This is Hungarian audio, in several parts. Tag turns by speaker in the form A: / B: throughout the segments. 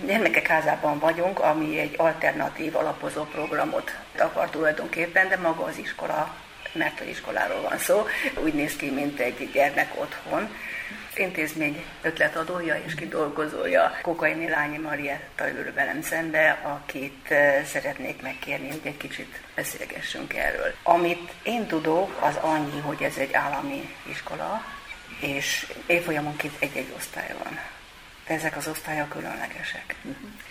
A: Gyermekek házában vagyunk, ami egy alternatív alapozó programot akar tulajdonképpen, de maga az iskola, mert az iskoláról van szó, úgy néz ki, mint egy gyermek otthon. Intézmény ötletadója és kidolgozója Kokaini Lányi Marietta ül velem szembe, akit eh, szeretnék megkérni, hogy egy kicsit beszélgessünk erről. Amit én tudok, az annyi, hogy ez egy állami iskola, és évfolyamonként egy-egy osztály van ezek az osztályok különlegesek.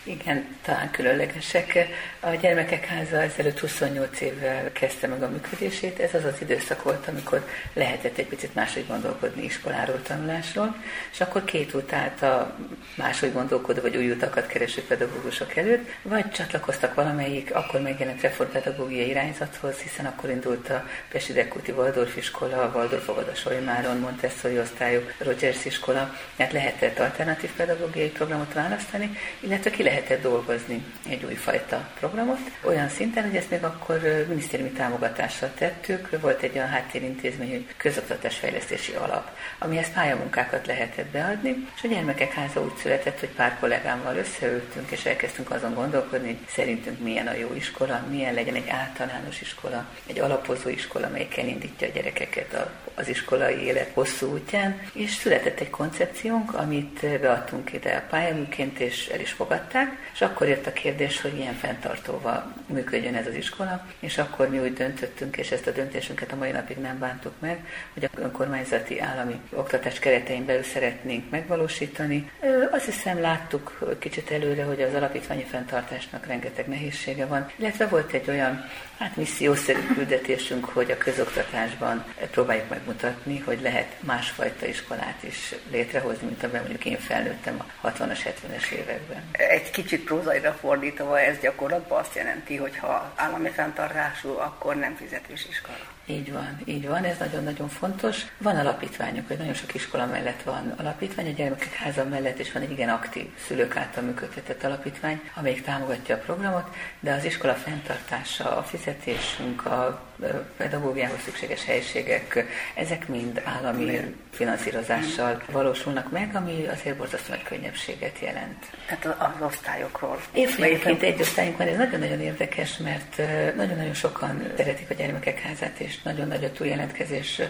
B: Igen, talán különlegesek. A Gyermekek Háza ezelőtt 28 évvel kezdte meg a működését. Ez az az időszak volt, amikor lehetett egy picit máshogy gondolkodni iskoláról, tanulásról, és akkor két út állt a máshogy gondolkodó vagy új utakat kereső pedagógusok előtt, vagy csatlakoztak valamelyik akkor megjelent reformpedagógiai irányzathoz, hiszen akkor indult a Pesti Dekúti Waldorf iskola, a Waldorf Fogad a Solymáron, Montessori osztályok, Rogers iskola, mert lehetett alternatív pedagógiai programot választani, illetve ki lehetett dolgozni egy újfajta programot, olyan szinten, hogy ezt még akkor minisztériumi támogatással tettük, volt egy olyan háttérintézmény, hogy közoktatásfejlesztési alap, amihez pályamunkákat lehetett beadni, és a gyermekek háza úgy született, hogy pár kollégámmal összeültünk, és elkezdtünk azon gondolkodni, hogy szerintünk milyen a jó iskola, milyen legyen egy általános iskola, egy alapozó iskola, amelyik elindítja a gyerekeket az iskolai élet hosszú útján, és született egy koncepciónk, amit beadtunk beadtunk ide a pályaműként, és el is fogadták, és akkor jött a kérdés, hogy ilyen fenntartóval működjön ez az iskola, és akkor mi úgy döntöttünk, és ezt a döntésünket a mai napig nem bántuk meg, hogy a önkormányzati állami oktatás keretein belül szeretnénk megvalósítani. Azt hiszem láttuk kicsit előre, hogy az alapítványi fenntartásnak rengeteg nehézsége van, illetve volt egy olyan hát missziószerű küldetésünk, hogy a közoktatásban próbáljuk megmutatni, hogy lehet másfajta iskolát is létrehozni, mint amiben mondjuk én felnőtt nőttem a 60-as, 70-es években.
A: Egy kicsit prózaira fordítva ez gyakorlatban azt jelenti, hogy ha állami fenntartású, akkor nem fizetős iskola.
B: Így van, így van, ez nagyon-nagyon fontos. Van alapítványok, hogy nagyon sok iskola mellett van alapítvány, a gyermekek háza mellett is van egy igen aktív szülők által működtetett alapítvány, amelyik támogatja a programot, de az iskola fenntartása, a fizetésünk, a pedagógiához szükséges helységek, ezek mind állami finanszírozással valósulnak meg, ami azért borzasztó nagy könnyebbséget jelent.
A: Tehát az osztályokról.
B: Évfolyamként egy osztályunk van, ez nagyon-nagyon érdekes, mert nagyon-nagyon sokan szeretik a gyermekek házát, és nagyon nagy a túljelentkezés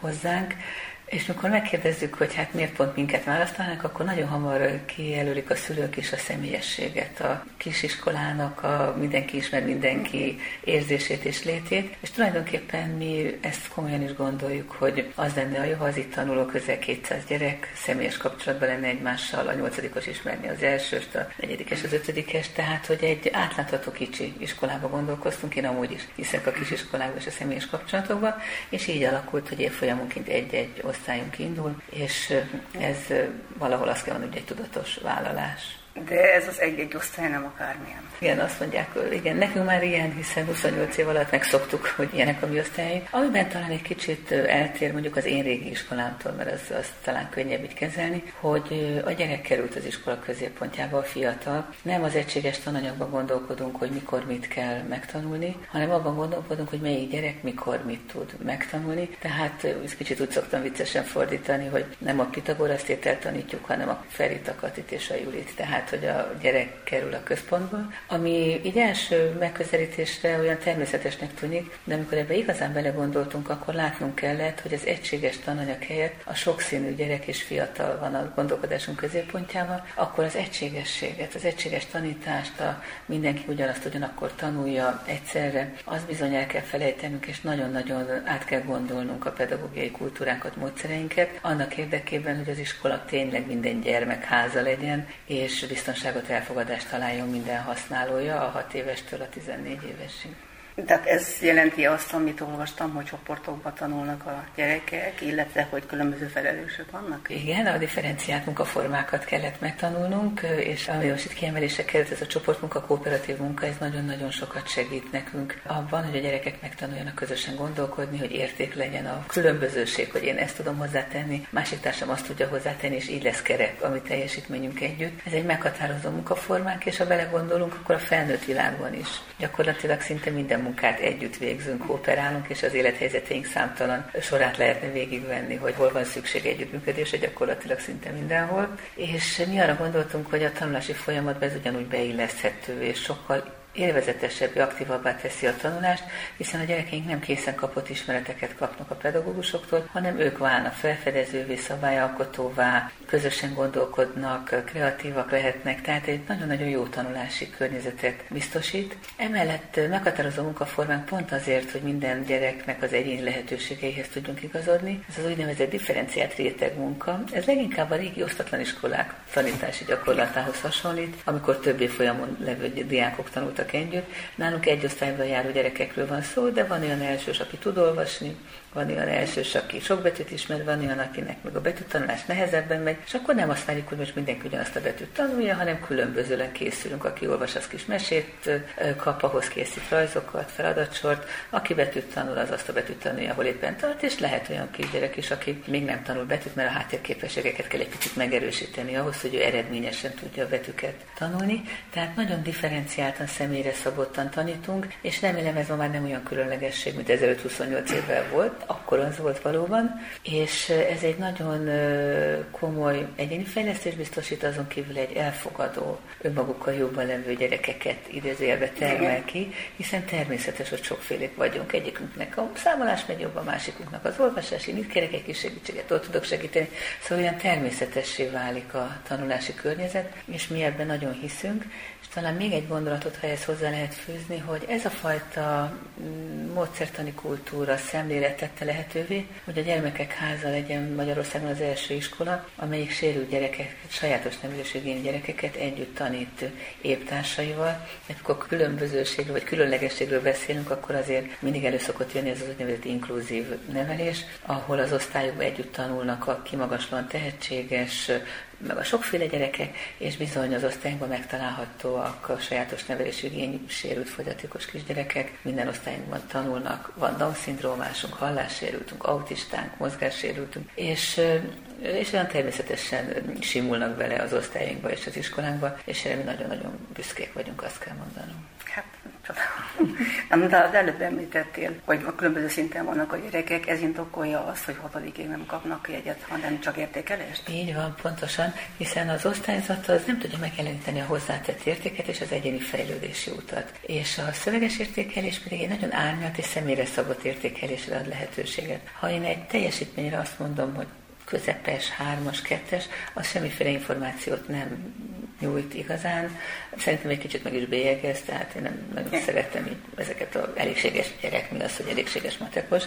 B: hozzánk. És mikor megkérdezzük, hogy hát miért pont minket választanak, akkor nagyon hamar kijelölik a szülők is a személyességet, a kisiskolának, a mindenki ismer mindenki érzését és létét, és tulajdonképpen mi ezt komolyan is gondoljuk, hogy az lenne a jó, ha az itt tanuló közel 200 gyerek személyes kapcsolatban lenne egymással, a nyolcadikos ismerni az elsőst, a negyedikes az ötödikes, tehát hogy egy átlátható kicsi iskolába gondolkoztunk, én amúgy is hiszek a kisiskolába és a személyes kapcsolatokba, és így alakult, hogy évfolyamunként egy-egy osztályunk indul, és ez valahol azt kell mondani, hogy egy tudatos vállalás.
A: De ez az egy-egy osztály nem akármilyen.
B: Igen, azt mondják, igen, nekünk már ilyen, hiszen 28 év alatt megszoktuk, hogy ilyenek a mi osztályaink. Amiben talán egy kicsit eltér mondjuk az én régi iskolámtól, mert az, az talán könnyebb így kezelni, hogy a gyerek került az iskola középpontjába, a fiatal. Nem az egységes tananyagban gondolkodunk, hogy mikor mit kell megtanulni, hanem abban gondolkodunk, hogy melyik gyerek mikor mit tud megtanulni. Tehát ezt kicsit úgy szoktam viccesen fordítani, hogy nem a Pitagoraszt tanítjuk, hanem a Ferit, a Katit és a Julit. Tehát hogy a gyerek kerül a központba, ami így első megközelítésre olyan természetesnek tűnik, de amikor ebbe igazán belegondoltunk, akkor látnunk kellett, hogy az egységes tananyag helyett a sokszínű gyerek és fiatal van a gondolkodásunk középpontjában, akkor az egységességet, az egységes tanítást, a mindenki ugyanazt ugyanakkor tanulja egyszerre, az bizony el kell felejtenünk, és nagyon-nagyon át kell gondolnunk a pedagógiai kultúránkat, módszereinket, annak érdekében, hogy az iskola tényleg minden gyermek háza legyen, és biztonságot, elfogadást találjon minden használója a 6 évestől a 14 évesig.
A: Tehát ez jelenti azt, amit olvastam, hogy csoportokban tanulnak a gyerekek, illetve hogy különböző felelősök vannak?
B: Igen, a differenciált munkaformákat kellett megtanulnunk, és ami most itt kiemelése került, ez a csoportmunka, kooperatív munka, ez nagyon-nagyon sokat segít nekünk abban, hogy a gyerekek megtanuljanak közösen gondolkodni, hogy érték legyen a különbözőség, hogy én ezt tudom hozzátenni, másik társam azt tudja hozzátenni, és így lesz kerek a mi teljesítményünk együtt. Ez egy meghatározó munkaformánk, és ha belegondolunk, akkor a felnőtt világban is gyakorlatilag szinte minden munkát együtt végzünk, kooperálunk, és az élethelyzeteink számtalan sorát lehetne végigvenni, hogy hol van szükség együttműködésre, gyakorlatilag szinte mindenhol. És mi arra gondoltunk, hogy a tanulási folyamatban ez ugyanúgy beilleszthető, és sokkal élvezetesebb, aktívabbá teszi a tanulást, hiszen a gyerekeink nem készen kapott ismereteket kapnak a pedagógusoktól, hanem ők válnak felfedezővé, szabályalkotóvá, közösen gondolkodnak, kreatívak lehetnek, tehát egy nagyon-nagyon jó tanulási környezetet biztosít. Emellett meghatározó munkaformánk pont azért, hogy minden gyereknek az egyéni lehetőségeihez tudjunk igazodni. Ez az úgynevezett differenciált réteg munka. Ez leginkább a régi osztatlan iskolák tanítási gyakorlatához hasonlít, amikor több folyamon levő diákok tanultak tanultak együtt. Nálunk egy osztályban járó gyerekekről van szó, de van olyan elsős, aki tud olvasni, van olyan elsős, aki sok betűt ismer, van olyan, akinek meg a betűtanulás nehezebben megy, és akkor nem azt várjuk, hogy most mindenki ugyanazt a betűt tanulja, hanem különbözőleg készülünk. Aki olvas, az kis mesét kap, ahhoz készít rajzokat, feladatsort, aki betűt tanul, az azt a betűt tanulja, ahol éppen tart, és lehet olyan kisgyerek is, aki még nem tanul betűt, mert a háttérképességeket kell egy picit megerősíteni ahhoz, hogy ő eredményesen tudja a betűket tanulni. Tehát nagyon differenciáltan, személyre szabottan tanítunk, és remélem ez ma már nem olyan különlegesség, mint 1528 évvel volt, akkor az volt valóban, és ez egy nagyon komoly egyéni fejlesztés biztosít, azon kívül egy elfogadó, önmagukkal jobban levő gyerekeket idézélve termel ki, hiszen természetes, hogy sokfélék vagyunk. Egyikünknek a számolás megy jobb, a másikunknak az olvasási, itt kérek egy kis segítséget, ott tudok segíteni. Szóval olyan természetessé válik a tanulási környezet, és mi ebben nagyon hiszünk, talán még egy gondolatot, ha ezt hozzá lehet fűzni, hogy ez a fajta mm, módszertani kultúra, szemlélet tette lehetővé, hogy a gyermekek háza legyen Magyarországon az első iskola, amelyik sérült gyerekek, sajátos nevelőségén gyerekeket együtt tanít éptársaival. Amikor különbözőségről vagy különlegességről beszélünk, akkor azért mindig elő szokott jönni ez az úgynevezett inkluzív nevelés, ahol az osztályokban együtt tanulnak a kimagaslóan tehetséges, meg a sokféle gyerekek, és bizony az osztályunkban megtalálhatóak a sajátos nevelési igény sérült fogyatékos kisgyerekek. Minden osztályunkban tanulnak, van Down-szindrómásunk, hallássérültünk, autistánk, mozgássérültünk, és és olyan természetesen simulnak vele az osztályainkba és az iskolánkba, és erre mi nagyon-nagyon büszkék vagyunk, azt kell mondanom.
A: Hát, Amit az előbb említettél, hogy a különböző szinten vannak a gyerekek, ez indokolja azt, hogy hatodikig nem kapnak jegyet, hanem csak értékelést?
B: Így van, pontosan, hiszen az osztályzat az nem tudja megjeleníteni a hozzátett értéket és az egyéni fejlődési utat. És a szöveges értékelés pedig egy nagyon árnyalt és személyre szabott értékelésre ad lehetőséget. Ha én egy teljesítményre azt mondom, hogy közepes, hármas, kettes, az semmiféle információt nem nyújt igazán. Szerintem egy kicsit meg is bélyegez, tehát én nem nagyon szeretem így ezeket a elégséges gyerek, mi az, hogy elégséges matekos.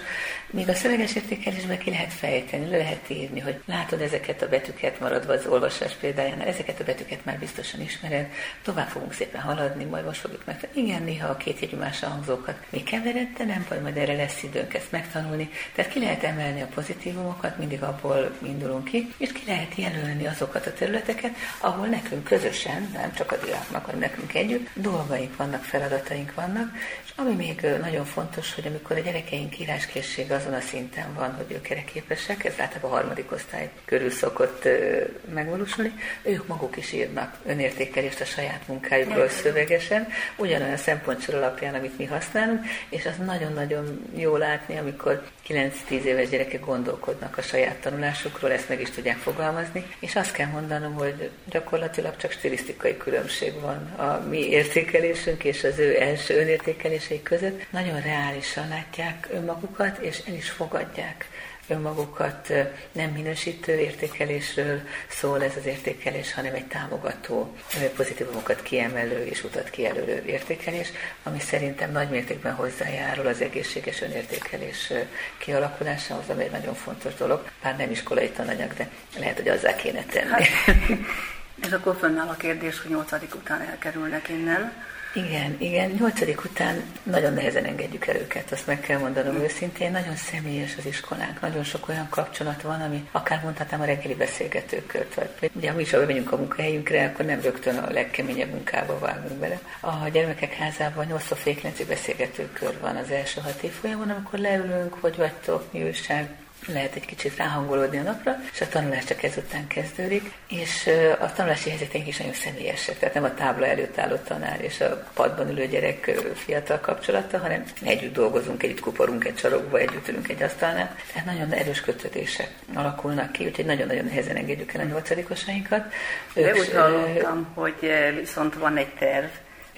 B: Míg a szöveges értékelésben ki lehet fejteni, le lehet írni, hogy látod ezeket a betűket maradva az olvasás példájánál, ezeket a betűket már biztosan ismered, tovább fogunk szépen haladni, majd most fogjuk meg. Igen, néha a két jegyű más hangzókat még kevered, de nem baj, majd erre lesz időnk ezt megtanulni. Tehát ki lehet emelni a pozitívumokat, mindig abból indulunk ki, és ki lehet jelölni azokat a területeket, ahol nekünk közösen, nem csak a diáknak, hanem nekünk együtt, dolgaink vannak, feladataink vannak, és ami még nagyon fontos, hogy amikor a gyerekeink íráskészsége azon a szinten van, hogy ők kereképesek, ez általában a harmadik osztály körül szokott megvalósulni, ők maguk is írnak önértékelést a saját munkájukról szövegesen, ugyanolyan szempontsor alapján, amit mi használunk, és az nagyon-nagyon jó látni, amikor 9-10 éves gyerekek gondolkodnak a saját tanulásukról, ezt meg is tudják fogalmazni, és azt kell mondanom, hogy gyakorlatilag csak stilisztikai különbség van a mi értékelésünk és az ő első önértékelései között. Nagyon reálisan látják önmagukat, és el is fogadják önmagukat nem minősítő értékelésről szól ez az értékelés, hanem egy támogató, pozitívumokat kiemelő és utat kijelölő értékelés, ami szerintem nagy mértékben hozzájárul az egészséges önértékelés kialakulásához, ami egy nagyon fontos dolog, bár nem iskolai tananyag, de lehet, hogy azzá kéne tenni. Hát,
A: és akkor fönnáll a kérdés, hogy nyolcadik után elkerülnek innen,
B: igen, igen. Nyolcadik után nagyon nehezen engedjük el őket, azt meg kell mondanom őszintén. Nagyon személyes az iskolánk, nagyon sok olyan kapcsolat van, ami akár mondhatnám a reggeli beszélgetőkört. Vagy ugye, mi is, ha bemegyünk a munkahelyünkre, akkor nem rögtön a legkeményebb munkába vágunk bele. A gyermekek házában 8 fél beszélgetőkör van az első hat évfolyamon, amikor leülünk, hogy vagytok, mi újság, lehet egy kicsit ráhangolódni a napra, és a tanulás csak ezután kezdődik, és a tanulási helyzeteink is nagyon személyesek, tehát nem a tábla előtt álló tanár és a padban ülő gyerek fiatal kapcsolata, hanem együtt dolgozunk, együtt kuporunk egy sarokba, együtt ülünk egy asztalnál, tehát nagyon erős kötődések alakulnak ki, úgyhogy nagyon-nagyon nehezen engedjük el a nyolcadikosainkat.
A: De úgy hallottam, hogy viszont van egy terv,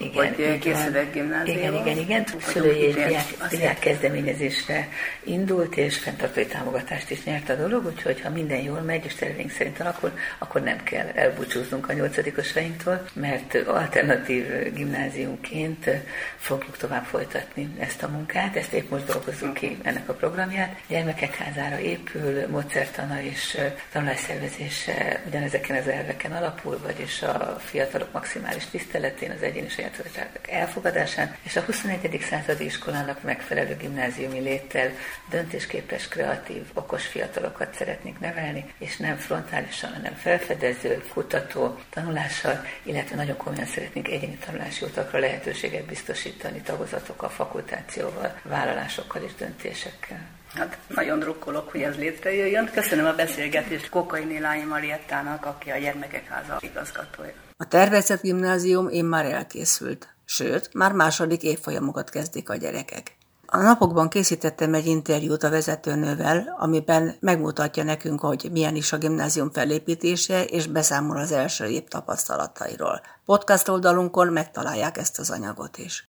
A: igen, hogy készülök gimnáziumban.
B: Igen, igen, igen. Szülői és diák, diák kezdeményezésre indult, és fenntartói támogatást is nyert a dolog, úgyhogy ha minden jól megy, és terveink szerint alakul, akkor nem kell elbúcsúznunk a nyolcadikosainktól, mert alternatív gimnáziumként fogjuk tovább folytatni ezt a munkát, ezt épp most dolgozzuk ki ennek a programját. Gyermekek házára épül, módszertana és tanulásszervezése ugyanezeken az elveken alapul, vagyis a fiatalok maximális tiszteletén, az egyéni sajátosságok elfogadásán, és a 21. századi iskolának megfelelő gimnáziumi léttel döntésképes, kreatív, okos fiatalokat szeretnénk nevelni, és nem frontálisan, hanem felfedező, kutató tanulással, illetve nagyon komolyan szeretnénk egyéni tanulási utakra lehetőséget biztosítani tagozatokkal, fakultációval, vállalásokkal és döntésekkel.
A: Hát nagyon drukkolok, hogy ez létrejöjjön. Köszönöm a beszélgetést Kokai Nélányi Mariettának, aki a Gyermekek Háza igazgatója.
C: A tervezett gimnázium én már elkészült, sőt, már második évfolyamokat kezdik a gyerekek. A napokban készítettem egy interjút a vezetőnővel, amiben megmutatja nekünk, hogy milyen is a gimnázium felépítése, és beszámol az első év tapasztalatairól. Podcast oldalunkon megtalálják ezt az anyagot is.